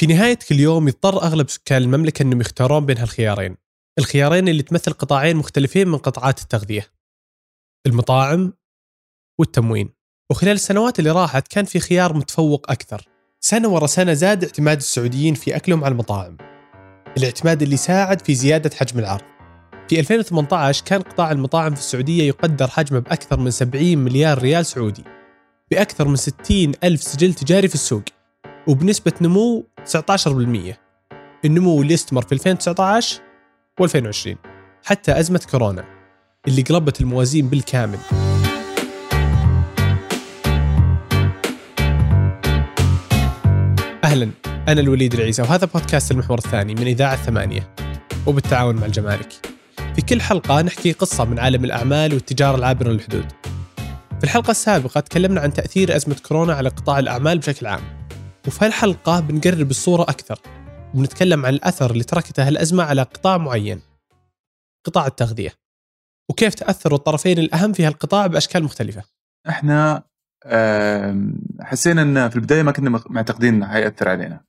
في نهاية كل يوم يضطر أغلب سكان المملكة أنهم يختارون بين هالخيارين. الخيارين اللي تمثل قطاعين مختلفين من قطاعات التغذية. المطاعم والتموين. وخلال السنوات اللي راحت كان في خيار متفوق أكثر. سنة ورا سنة زاد اعتماد السعوديين في أكلهم على المطاعم. الاعتماد اللي ساعد في زيادة حجم العرض. في 2018 كان قطاع المطاعم في السعودية يقدر حجمه بأكثر من 70 مليار ريال سعودي. بأكثر من 60 ألف سجل تجاري في السوق. وبنسبة نمو 19% النمو اللي استمر في 2019 و2020 حتى أزمة كورونا اللي قلبت الموازين بالكامل. أهلا أنا الوليد العيسى وهذا بودكاست المحور الثاني من إذاعة ثمانية. وبالتعاون مع الجمارك. في كل حلقة نحكي قصة من عالم الأعمال والتجارة العابرة للحدود. في الحلقة السابقة تكلمنا عن تأثير أزمة كورونا على قطاع الأعمال بشكل عام. وفي هالحلقة بنقرب الصورة أكثر وبنتكلم عن الأثر اللي تركته الأزمة على قطاع معين قطاع التغذية. وكيف تأثر الطرفين الأهم في هالقطاع بأشكال مختلفة. إحنا حسينا إن في البداية ما كنا معتقدين إنه حيأثر علينا.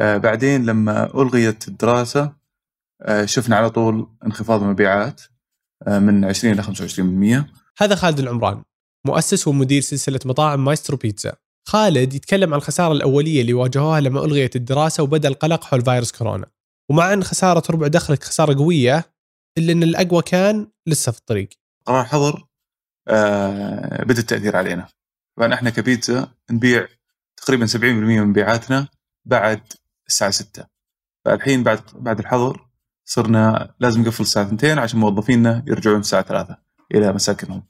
آه، بعدين لما ألغيت الدراسة آه، شفنا على طول انخفاض المبيعات آه، من 20 إلى 25% هذا خالد العمران مؤسس ومدير سلسلة مطاعم مايسترو بيتزا. خالد يتكلم عن الخسارة الأولية اللي واجهوها لما ألغيت الدراسة وبدأ القلق حول فيروس كورونا. ومع أن خسارة ربع دخلك خسارة قوية إلا أن الأقوى كان لسه في الطريق. قرار حظر آه بدأ التاثير علينا. طبعا إحنا كبيتزا نبيع تقريبا 70% من مبيعاتنا بعد الساعة 6 فالحين بعد بعد الحظر صرنا لازم نقفل الساعة 2 عشان موظفينا يرجعون الساعة 3 إلى مساكنهم.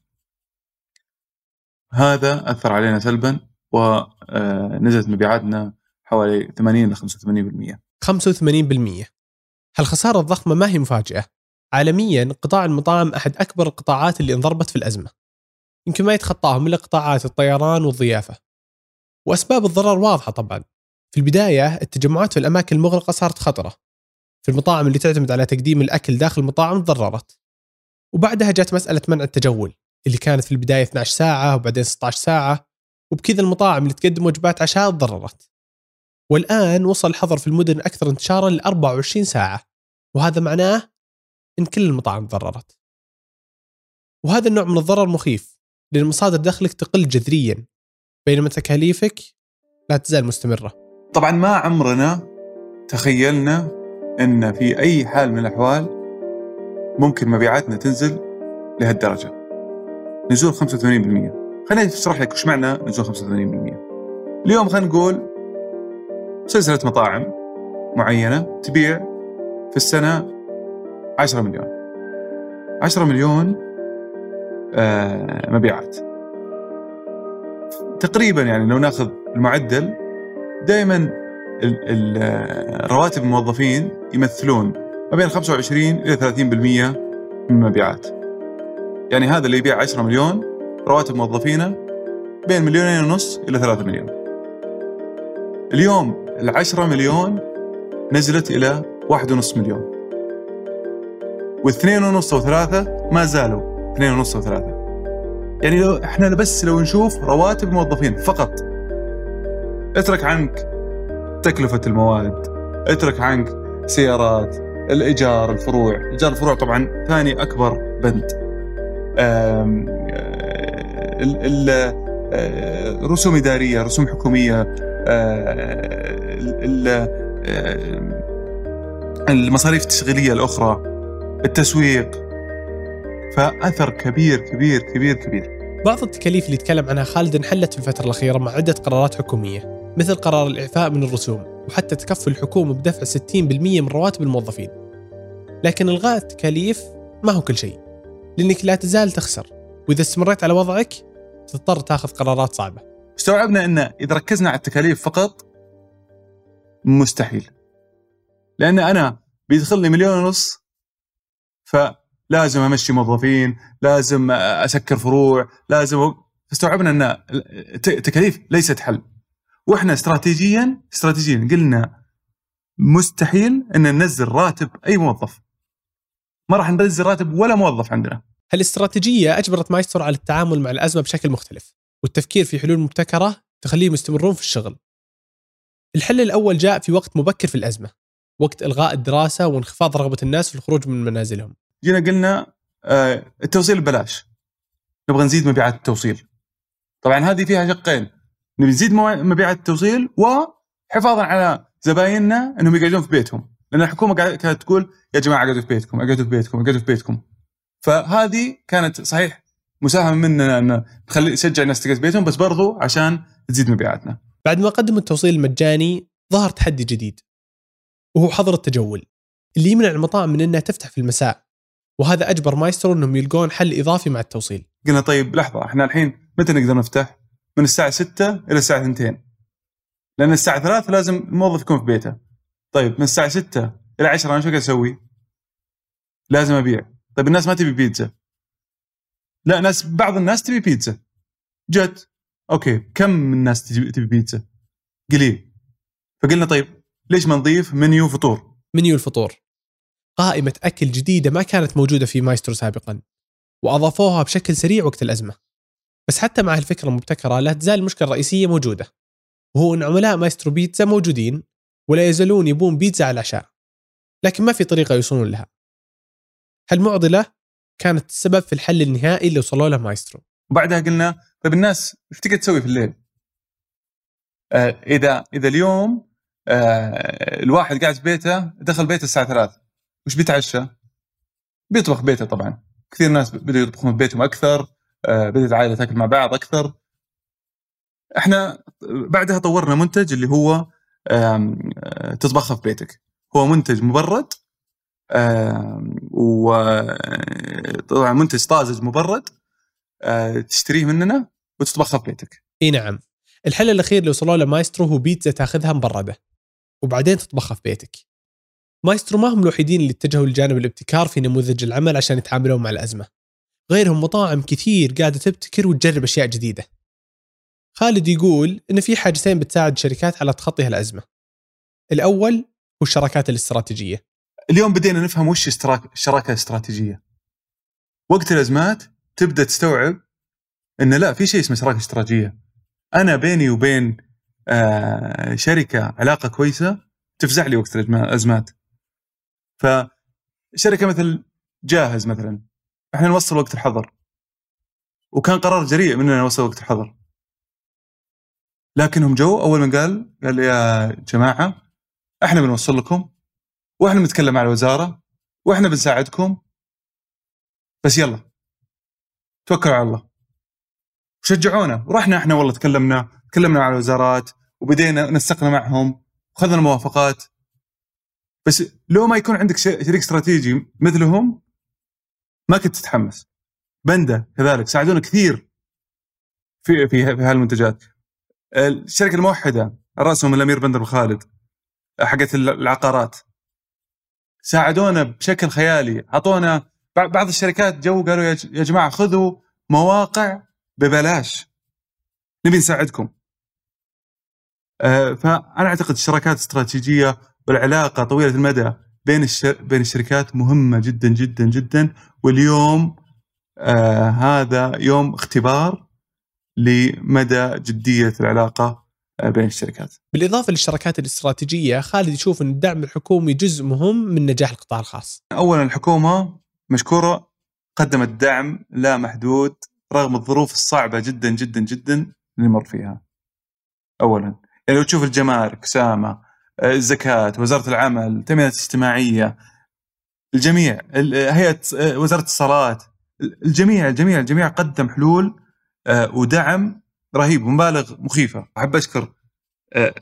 هذا أثر علينا سلبا ونزلت مبيعاتنا حوالي 80 ل 85% 85% هالخسارة الضخمة ما هي مفاجئة عالميا قطاع المطاعم أحد أكبر القطاعات اللي انضربت في الأزمة. يمكن ما يتخطاهم إلا قطاعات الطيران والضيافة. وأسباب الضرر واضحة طبعا. في البداية التجمعات في الأماكن المغلقة صارت خطرة. في المطاعم اللي تعتمد على تقديم الأكل داخل المطاعم تضررت. وبعدها جت مسألة منع التجول اللي كانت في البداية 12 ساعة وبعدين 16 ساعة. وبكذا المطاعم اللي تقدم وجبات عشاء تضررت. والآن وصل الحظر في المدن أكثر انتشارا ل 24 ساعة وهذا معناه إن كل المطاعم تضررت. وهذا النوع من الضرر مخيف لأن مصادر دخلك تقل جذريا بينما تكاليفك لا تزال مستمرة. طبعا ما عمرنا تخيلنا أن في أي حال من الأحوال ممكن مبيعاتنا تنزل لهالدرجة. نزول 85% خليني أشرح لك وش معنى نزول 85% اليوم خلينا نقول سلسلة مطاعم معينة تبيع في السنة 10 مليون. 10 مليون آه مبيعات. تقريبا يعني لو ناخذ المعدل دائما رواتب الموظفين يمثلون ما بين 25 إلى 30% من المبيعات. يعني هذا اللي يبيع 10 مليون رواتب موظفينه بين مليونين ونص إلى 3 مليون. اليوم ال 10 مليون نزلت إلى 1.5 مليون. واثنين ونص وثلاثة ما زالوا اثنين ونص وثلاثة يعني لو إحنا بس لو نشوف رواتب الموظفين فقط اترك عنك تكلفة المواد اترك عنك سيارات الإيجار الفروع. إيجار الفروع طبعا ثاني أكبر بند. رسوم إدارية رسوم حكومية المصاريف التشغيلية الأخرى التسويق. فأثر كبير كبير كبير كبير. بعض التكاليف اللي تكلم عنها خالد انحلت في الفترة الأخيرة مع عدة قرارات حكومية مثل قرار الإعفاء من الرسوم وحتى تكفل الحكومة بدفع 60% من رواتب الموظفين. لكن إلغاء التكاليف ما هو كل شيء لأنك لا تزال تخسر. وإذا استمريت على وضعك تضطر تاخذ قرارات صعبة. استوعبنا أن إذا ركزنا على التكاليف فقط مستحيل. لأن أنا بيدخل لي مليون ونص فلازم أمشي موظفين لازم أسكر فروع لازم فاستوعبنا إن التكاليف ليست حل. وإحنا استراتيجيا استراتيجيا قلنا مستحيل إن ننزل راتب أي موظف. ما راح ننزل راتب ولا موظف عندنا. هالاستراتيجيه أجبرت مايسترو على التعامل مع الأزمة بشكل مختلف والتفكير في حلول مبتكرة تخليهم يستمرون في الشغل؟ الحل الأول جاء في وقت مبكر في الأزمة وقت إلغاء الدراسة وانخفاض رغبة الناس في الخروج من منازلهم. جينا قلنا آه، التوصيل ببلاش. نبغى نزيد مبيعات التوصيل. طبعا هذه فيها شقين نبي نزيد مبيعات التوصيل وحفاظا على زبايننا إنهم يقعدون في بيتهم. لأن الحكومة كانت تقول يا جماعة اقعدوا في بيتكم اقعدوا في بيتكم اقعدوا في بيتكم. فهذه كانت صحيح مساهمة مننا أن نخلي نشجع الناس تقعد بيتهم بس برضو عشان تزيد مبيعاتنا. بعد ما قدموا التوصيل المجاني ظهر تحدي جديد وهو حظر التجول اللي يمنع المطاعم من إنها تفتح في المساء. وهذا أجبر مايسترو إنهم يلقون حل إضافي مع التوصيل. قلنا طيب لحظة إحنا الحين متى نقدر نفتح؟ من الساعة 6 إلى الساعة 2 لأن الساعة 3 لازم الموظف يكون في بيته. طيب من الساعة 6 إلى 10 أنا شو قاعد أسوي؟ لازم أبيع. طيب الناس ما تبي بيتزا. لا ناس بعض الناس تبي بيتزا. جت okay. كم من الناس تبي بيتزا؟ قليل. فقلنا طيب ليش ما نضيف منيو فطور؟ منيو الفطور. قائمة أكل جديدة ما كانت موجودة في مايسترو سابقا وأضافوها بشكل سريع وقت الأزمة. بس حتى مع الفكرة المبتكرة لا تزال المشكلة الرئيسية موجودة. وهو أن عملاء مايسترو بيتزا موجودين ولا يزالون يبون بيتزا على العشاء. لكن ما في طريقة يوصلون لها. هالمعضلة كانت السبب في الحل النهائي اللي وصلوا له مايسترو وبعدها قلنا طيب الناس إيش تقدر تسوي في الليل؟ آه إذا إذا اليوم آه الواحد قاعد في بيته دخل بيته الساعة 3 وش بيتعشى؟ بيطبخ بيته طبعا كثير ناس بدوا يطبخون في بيتهم أكثر آه بدأت العائلة تأكل مع بعض أكثر إحنا بعدها طورنا منتج اللي هو آه، تطبخها في بيتك هو منتج مبرد وطبعا منتج طازج مبرد آه، تشتريه مننا وتطبخها في بيتك. إي نعم. الحل الأخير اللي وصلوا له مايسترو هو بيتزا تاخذها مبردة وبعدين تطبخها في بيتك. مايسترو ما هم الوحيدين اللي اتجهوا لجانب الابتكار في نموذج العمل عشان يتعاملون مع الأزمة. غيرهم مطاعم كثير قاعدة تبتكر وتجرب أشياء جديدة. خالد يقول إن في حاجتين بتساعد الشركات على تخطي هالأزمة. الأول هو الشراكات الاستراتيجية. اليوم بدينا نفهم وش اشتراك الشراكه الاستراتيجيه وقت الأزمات تبدأ تستوعب إن لا في شيء اسمه شراكة استراتيجية. أنا بيني وبين آه شركة علاقة كويسة تفزع لي وقت الازمات فشركة مثل جاهز مثلا. إحنا نوصل وقت الحظر. وكان قرار جريء مننا نوصل وقت الحظر. لكنهم جو أول ما قال قال يا جماعة إحنا بنوصل لكم. وإحنا بنتكلم مع الوزارة وإحنا بنساعدكم. بس يلا توكلوا على الله. شجعونا. ورحنا إحنا والله تكلمنا تكلمنا مع الوزارات وبدينا نسقنا معهم وخذنا الموافقات. بس لو ما يكون عندك شريك استراتيجي مثلهم ما كنت تتحمس. بندا كذلك ساعدونا كثير في في في هالمنتجات. الشركة الموحدة رأسهم الأمير بندر الخالد حقت العقارات. ساعدونا بشكل خيالي. أعطونا بع- بعض الشركات جو قالوا يا جماعة خذوا مواقع ببلاش. نبي نساعدكم. آه، فأنا أعتقد الشراكات الاستراتيجية والعلاقة طويلة المدى بين. بين الشركات مهمة جدا جدا جدا. واليوم آه هذا يوم اختبار لمدى جدية العلاقة بين الشركات. بالإضافة للشراكات الاستراتيجية خالد يشوف إن الدعم الحكومي جزء مهم من نجاح القطاع الخاص اولا الحكومة مشكورة قدمت دعم لا محدود رغم الظروف الصعبة جدا جدا جدا اللي نمر فيها. اولا يعني لو تشوف الجمارك سامه آه، الزكاة وزارة العمل التنمية الاجتماعية الجميع ال- هيئة آه، وزارة الاتصالات الجميع الجميع الجميع قدم حلول آه، ودعم رهيب ومبالغ مخيفة أحب أشكر آه،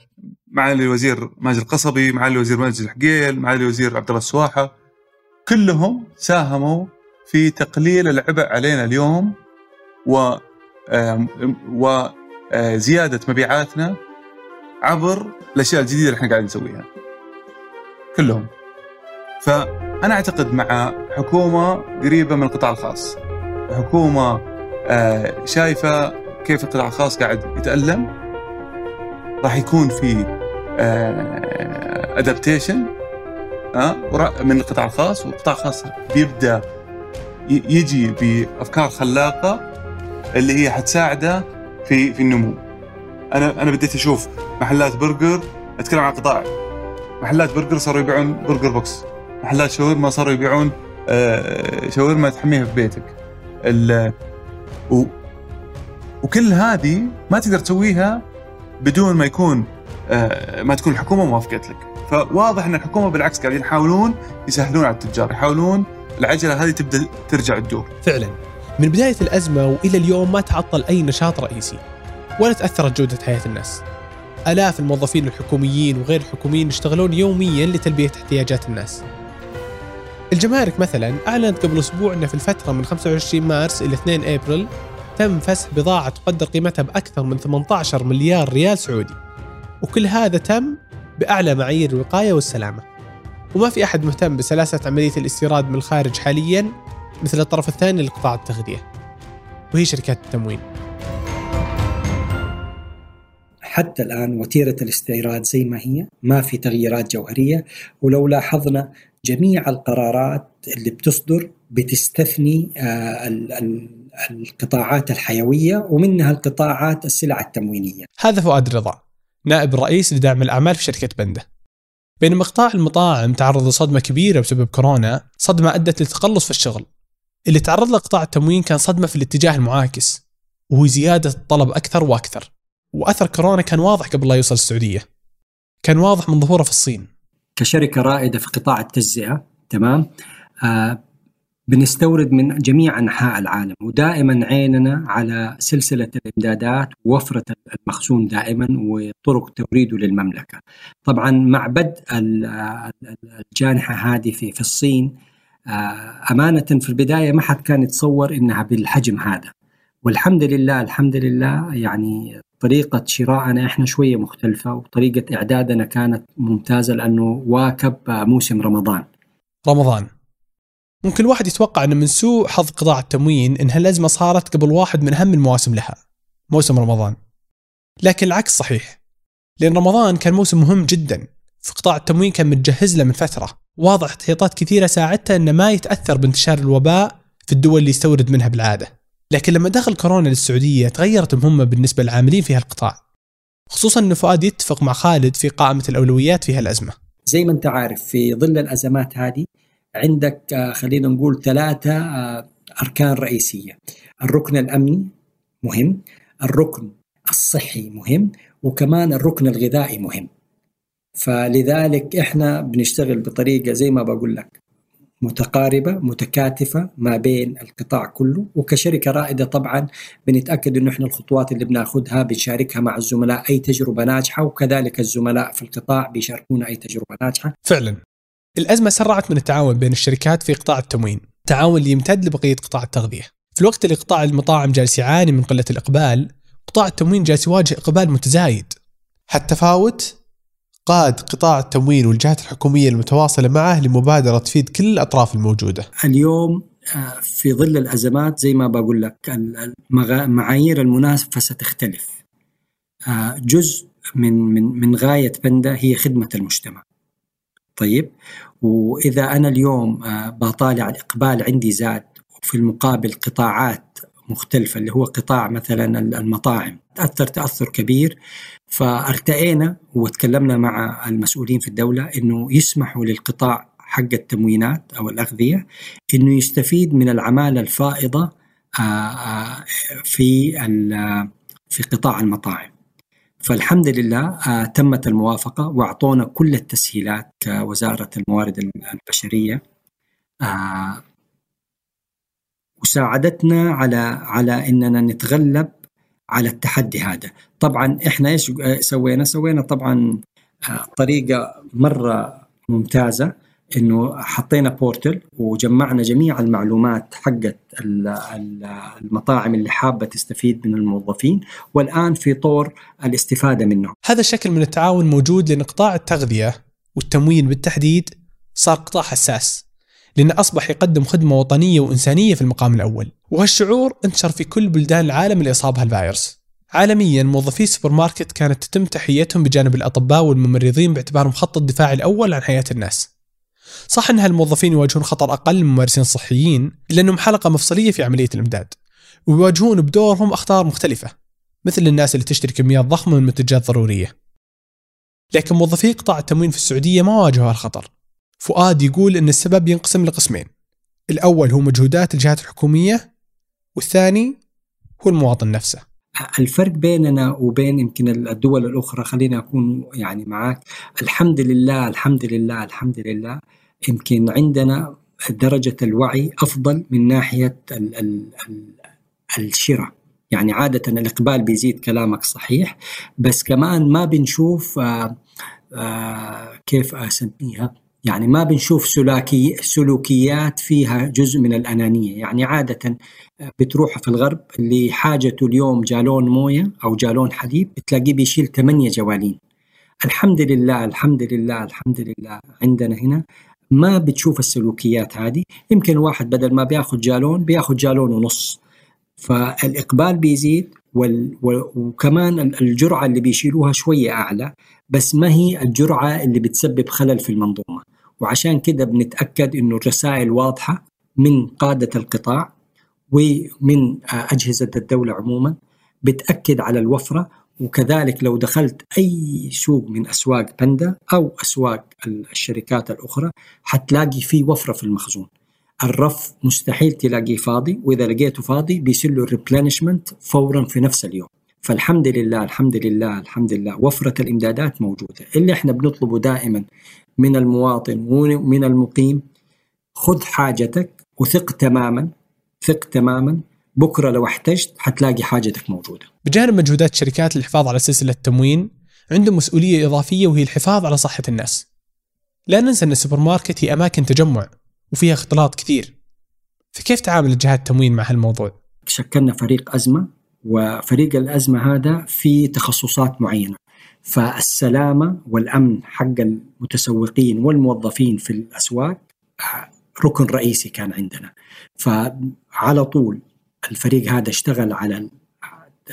معالي الوزير ماجد القصبي معالي الوزير ماجد الحقيل معالي الوزير عبد الله السواحة كلهم ساهموا في تقليل العبء علينا اليوم و وزياده مبيعاتنا عبر الأشياء الجديدة اللي إحنا قاعدين نسويها. كلهم. فأنا أعتقد مع حكومة قريبة من القطاع الخاص. حكومة آه، شايفة كيف القطاع الخاص قاعد يتألم. راح يكون في adaptation من القطاع الخاص والقطاع الخاص بيبدأ يجي بأفكار خلاقة اللي هي حتساعده في في النمو. أنا أنا بديت أشوف محلات برجر أتكلم عن قطاع. محلات برجر صاروا يبيعون burger box. محلات شاورما صاروا يبيعون آه، شاورما تحميها في بيتك. وكل هذه ما تقدر تسويها بدون ما يكون آه، ما تكون الحكومة موافقت لك. فواضح إن الحكومة بالعكس قاعدين يحاولون يسهلون على التجار يحاولون العجلة هذه تبدأ ترجع تدور فعلا. من بداية الأزمة وإلى اليوم ما تعطل أي نشاط رئيسي ولا تأثرت جودة حياة الناس. آلاف الموظفين الحكوميين وغير الحكوميين يشتغلون يوميا لتلبية احتياجات الناس. الجمارك مثلا أعلنت قبل أسبوع أن في الفترة من 25 مارس إلى 2 أبريل تم فسح بضاعة تقدر قيمتها بأكثر من 18 مليار ريال سعودي. وكل هذا تم بأعلى معايير الوقاية والسلامة. وما في أحد مهتم بسلاسة عملية الاستيراد من الخارج حاليا مثل الطرف الثاني لقطاع التغذية وهي شركات التموين. حتى الآن وتيرة الاستيراد زي ما هي ما في تغييرات جوهرية ولو لاحظنا جميع القرارات اللي بتصدر بتستثني آه، القطاعات الحيوية ومنها القطاعات السلع التموينية. هذا فؤاد رضا نائب الرئيس لدعم الأعمال في شركة بنده بينما قطاع المطاعم تعرض لصدمة كبيرة بسبب كورونا صدمة أدت للتقلص في الشغل. اللي تعرض له قطاع التموين كان صدمة في الاتجاه المعاكس وهو زيادة الطلب أكثر وأكثر. وأثر كورونا كان واضح قبل لا يوصل السعودية. كان واضح من ظهوره في الصين. كشركة رائدة في قطاع التجزئة تمام؟ آه بنستورد من جميع أنحاء العالم ودائما عيننا على سلسلة الإمدادات ووفرة المخزون دائما وطرق توريده للمملكة. طبعا مع بدء ال- ال- الجانحة هذه في, في الصين آه، أمانة في البداية ما حد كان يتصور إنها بالحجم هذا. والحمد لله الحمد لله يعني طريقة شرائنا إحنا شوية مختلفة وطريقة إعدادنا كانت ممتازة لأنه واكب موسم رمضان. رمضان. ممكن الواحد يتوقع أن من سوء حظ قطاع التموين أن هالأزمة صارت قبل واحد من أهم المواسم لها موسم رمضان. لكن العكس صحيح لأن رمضان كان موسم مهم جدا في قطاع التموين كان متجهز له من فترة. واضح احتياطات كثيرة ساعدته أنه ما يتأثر بانتشار الوباء في الدول اللي يستورد منها بالعادة. لكن لما دخل كورونا للسعودية تغيرت المهمة بالنسبة للعاملين في هالقطاع خصوصا أن فؤاد يتفق مع خالد في قائمة الأولويات في هالأزمة. زي ما أنت عارف في ظل الأزمات هذه عندك آه، خلينا نقول ثلاثة آه، أركان رئيسية. الركن الأمني مهم الركن الصحي مهم وكمان الركن الغذائي مهم. فلذلك إحنا بنشتغل بطريقة زي ما بقول لك متقاربة متكاتفة ما بين القطاع كله. وكشركة رائدة طبعا بنتأكد إنه إحنا الخطوات اللي بناخذها بنشاركها مع الزملاء أي تجربة ناجحة. وكذلك الزملاء في القطاع بيشاركونا أي تجربة ناجحة. فعلا. الأزمة سرعت من التعاون بين الشركات في قطاع التموين. تعاون اللي يمتد لبقية قطاع التغذية. في الوقت اللي قطاع المطاعم جالس يعاني من قلة الإقبال قطاع التموين جالس يواجه إقبال متزايد. هالتفاوت قاد قطاع التموين والجهات الحكومية المتواصلة معه لمبادرة تفيد كل الأطراف الموجودة. اليوم آه، في ظل الأزمات زي ما بقول لك معايير المنافسة تختلف. آه، جزء من من من غاية بندا هي خدمة المجتمع. طيب وإذا أنا اليوم آه، بطالع الإقبال عندي زاد وفي المقابل قطاعات مختلفة اللي هو قطاع مثلا المطاعم تأثر تأثر كبير فارتئينا وتكلمنا مع المسؤولين في الدولة إنه يسمحوا للقطاع حق التموينات أو الأغذية إنه يستفيد من العمالة الفائضة آه، آه، في في قطاع المطاعم. فالحمد لله آه، تمت الموافقة وأعطونا كل التسهيلات كوزارة الموارد البشرية آه، وساعدتنا على على إننا نتغلب على التحدي هذا. طبعا إحنا إيش سوينا؟ سوينا طبعا آه، طريقة مرة ممتازة إنه حطينا portal وجمعنا جميع المعلومات حقت ال- ال- المطاعم اللي حابة تستفيد من الموظفين والآن في طور الاستفادة منهم. هذا الشكل من التعاون موجود لأن قطاع التغذية والتموين بالتحديد صار قطاع حساس لأنه أصبح يقدم خدمة وطنية وإنسانية في المقام الأول. وهالشعور انتشر في كل بلدان العالم اللي أصابها الفيروس. عالميا موظفي السوبر ماركت كانت تتم تحيتهم بجانب الأطباء والممرضين باعتبارهم خط الدفاع الأول عن حياة الناس. صح أن هالموظفين يواجهون خطر أقل من الممارسين الصحيين إلا أنهم حلقة مفصلية في عملية الإمداد ويواجهون بدورهم أخطار مختلفة مثل الناس اللي تشتري كميات ضخمة من المنتجات الضرورية لكن موظفي قطاع التموين في السعودية ما واجهوا الخطر فؤاد يقول أن السبب ينقسم لقسمين الأول هو مجهودات الجهات الحكومية والثاني هو المواطن نفسه. الفرق بيننا وبين يمكن الدول الأخرى خليني أكون يعني معك الحمد لله الحمد لله الحمد لله يمكن عندنا درجة الوعي أفضل من ناحية ال ال ال الشراء. يعني عادة الإقبال بيزيد كلامك صحيح بس كمان ما بنشوف آآ آآ كيف أسميها؟ يعني ما بنشوف سلوكي سلوكيات فيها جزء من الأنانية. يعني عادة بتروح في الغرب اللي حاجته اليوم جالون موية أو جالون حليب بتلاقيه بيشيل ثمانية جوالين. الحمد لله الحمد لله الحمد لله عندنا هنا ما بتشوف السلوكيات هذه. يمكن واحد بدل ما بياخذ جالون بياخذ جالون ونص. فالإقبال بيزيد وال... وكمان الجرعة اللي بيشيلوها شوية أعلى بس ما هي الجرعة اللي بتسبب خلل في المنظومة. وعشان كده بنتأكد أنه الرسائل واضحة من قادة القطاع ومن أجهزة الدولة عموما. بتأكد على الوفرة وكذلك لو دخلت أي سوق من أسواق بندا أو أسواق الشركات الأخرى حتلاقي فيه وفرة في المخزون. الرف مستحيل تلاقيه فاضي وإذا لقيته فاضي بيصير له فورا في نفس اليوم. فالحمد لله الحمد لله الحمد لله وفرة الإمدادات موجودة. اللي إحنا بنطلبه دائما من المواطن ومن المقيم خذ حاجتك وثق تماما ثق تماما بكرة لو احتجت حتلاقي حاجتك موجودة. بجانب مجهودات الشركات للحفاظ على سلسلة التموين، عندهم مسؤولية إضافية وهي الحفاظ على صحة الناس. لا ننسى أن السوبر ماركت هي أماكن تجمع وفيها اختلاط كثير. فكيف تعامل جهات التموين مع هالموضوع؟ شكلنا فريق أزمة وفريق الأزمة هذا في تخصصات معينة. فالسلامة والأمن حق المتسوقين والموظفين في الأسواق ركن رئيسي كان عندنا. فعلى طول الفريق هذا اشتغل على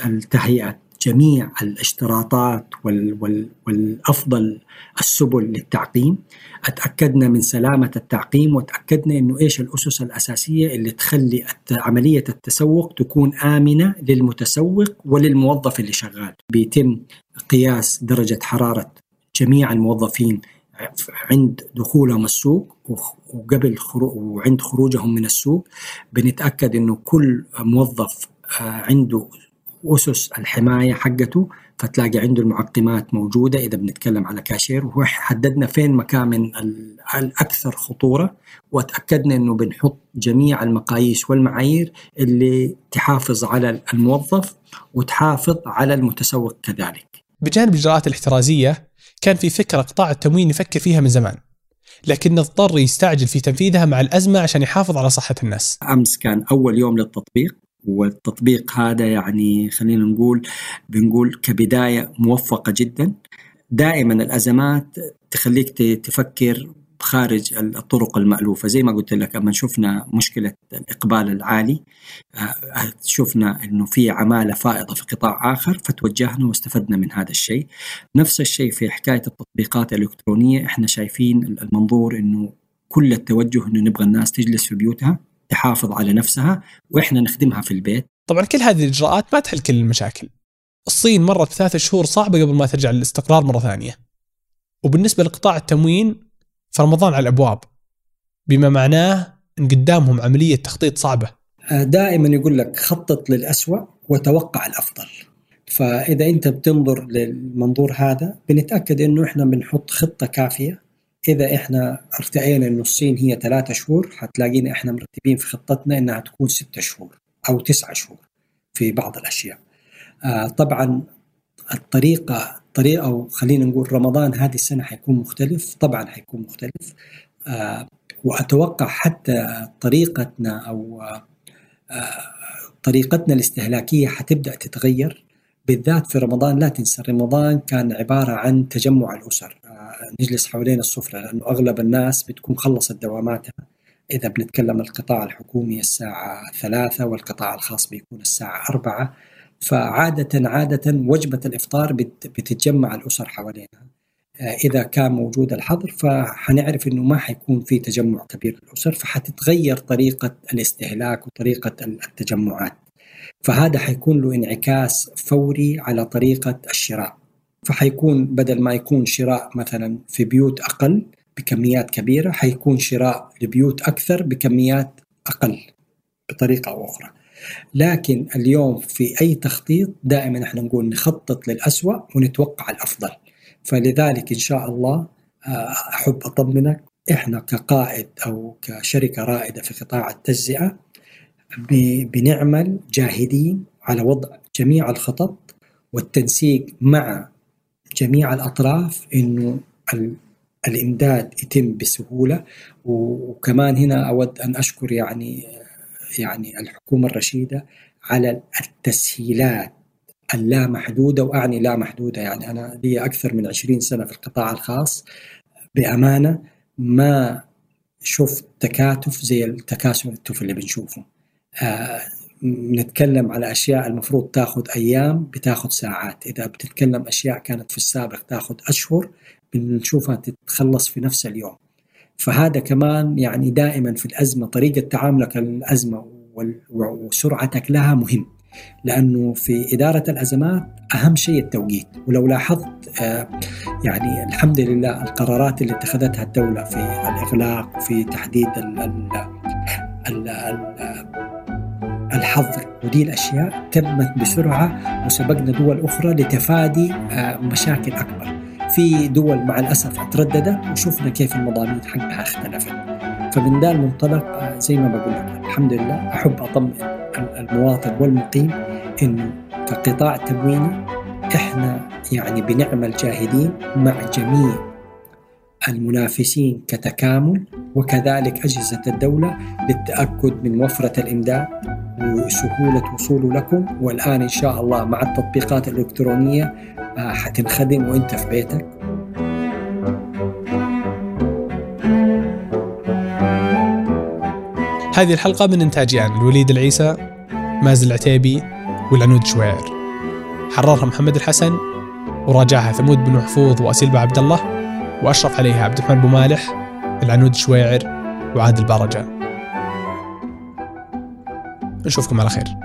التهيئة جميع الاشتراطات وال وال والأفضل السبل للتعقيم. أتأكدنا من سلامة التعقيم وتأكدنا إنه إيش الأسس الأساسية اللي تخلي عملية التسوق تكون آمنة للمتسوق وللموظف اللي شغال. بيتم قياس درجة حرارة جميع الموظفين عند دخولهم السوق وقبل وعند خروجهم من السوق بنتأكد إنه كل موظف عنده أسس الحماية حقته فتلاقي عنده المعقمات موجودة إذا بنتكلم على كاشير وحددنا فين مكان من الأكثر خطورة وتأكدنا إنه بنحط جميع المقاييس والمعايير اللي تحافظ على الموظف وتحافظ على المتسوق كذلك. بجانب الإجراءات الاحترازية كان في فكرة قطاع التموين يفكر فيها من زمان. لكنه اضطر يستعجل في تنفيذها مع الأزمة عشان يحافظ على صحة الناس. أمس كان أول يوم للتطبيق والتطبيق هذا يعني خلينا نقول بنقول كبداية موفقة جدا دائما الأزمات تخليك تفكر خارج الطرق المألوفة زي ما قلت لك أما شفنا مشكلة الإقبال العالي شفنا أنه في عمالة فائضة في قطاع آخر فتوجهنا واستفدنا من هذا الشيء نفس الشيء في حكاية التطبيقات الإلكترونية إحنا شايفين المنظور أنه كل التوجه أنه نبغى الناس تجلس في بيوتها تحافظ على نفسها وإحنا نخدمها في البيت. طبعا كل هذه الإجراءات ما تحل كل المشاكل. الصين مرت بثلاث شهور صعبة قبل ما ترجع للاستقرار مرة ثانية. وبالنسبة لقطاع التموين فرمضان على الأبواب. بما معناه إن قدامهم عملية تخطيط صعبة. دائما يقول لك خطط للأسوأ وتوقع الأفضل. فإذا أنت بتنظر للمنظور هذا بنتأكد إنه إحنا بنحط خطة كافية إذا إحنا ارتئينا إنه الصين هي ثلاثة شهور حتلاقينا إحنا مرتبين في خطتنا إنها تكون ستة شهور أو تسعة شهور في بعض الأشياء. آه طبعا الطريقة طريقة أو خلينا نقول رمضان هذه السنة حيكون مختلف طبعا حيكون مختلف. آه وأتوقع حتى طريقتنا أو آه طريقتنا الاستهلاكية حتبدأ تتغير. بالذات في رمضان لا تنسى رمضان كان عبارة عن تجمع الأسر. نجلس حوالين السفرة لأنه أغلب الناس بتكون خلصت دواماتها. إذا بنتكلم القطاع الحكومي الساعة ثلاثة والقطاع الخاص بيكون الساعة أربعة. فعادة عادة وجبة الإفطار بتتجمع الأسر حوالينها. إذا كان موجود الحظر فحنعرف إنه ما حيكون في تجمع كبير للأسر فحتتغير طريقة الاستهلاك وطريقة التجمعات. فهذا حيكون له انعكاس فوري على طريقة الشراء. فحيكون بدل ما يكون شراء مثلا في بيوت أقل بكميات كبيرة حيكون شراء لبيوت أكثر بكميات أقل بطريقة أو أخرى. لكن اليوم في أي تخطيط دائما إحنا نقول نخطط للأسوأ ونتوقع الأفضل. فلذلك إن شاء الله آه، أحب أطمنك إحنا كقائد أو كشركة رائدة في قطاع التجزئة بنعمل جاهدين على وضع جميع الخطط والتنسيق مع جميع الأطراف إنه الإمداد يتم بسهولة وكمان هنا أود أن أشكر يعني يعني الحكومة الرشيدة على التسهيلات اللامحدودة وأعني لا محدوده يعني أنا لي أكثر من 20 سنة في القطاع الخاص. بأمانة ما شفت تكاتف زي التكاتف اللي بنشوفه. آه نتكلم على أشياء المفروض تاخذ أيام بتاخذ ساعات. إذا بتتكلم أشياء كانت في السابق تاخذ أشهر بنشوفها تتخلص في نفس اليوم. فهذا كمان يعني دائما في الأزمة طريقة تعاملك الأزمة وسرعتك لها مهم لأنه في إدارة الأزمات أهم شيء التوقيت ولو لاحظت آه، يعني الحمد لله القرارات اللي اتخذتها الدولة في الإغلاق في تحديد الحظر ودي الأشياء تمت بسرعة وسبقنا دول أخرى لتفادي آه، مشاكل أكبر. في دول مع الأسف ترددت وشفنا كيف المضامين حقها اختلفت. فمن ذا المنطلق آه، زي ما بقول لك الحمد لله أحب أطمئن المواطن والمقيم إنه كقطاع تمويني إحنا يعني بنعمل جاهدين مع جميع المنافسين كتكامل وكذلك أجهزة الدولة للتأكد من وفرة الإمداد وسهولة وصوله لكم والآن إن شاء الله مع التطبيقات الإلكترونية آه، حتنخدم وانت في بيتك؟ هذه الحلقة من إنتاجي أنا الوليد العيسى مازن العتيبي والعنود شويعر حررها محمد الحسن وراجعها ثمود بن محفوظ وأسيل عبد الله وأشرف عليها عبد الرحمن بومالح العنود شويعر وعادل بارجان نشوفكم على خير.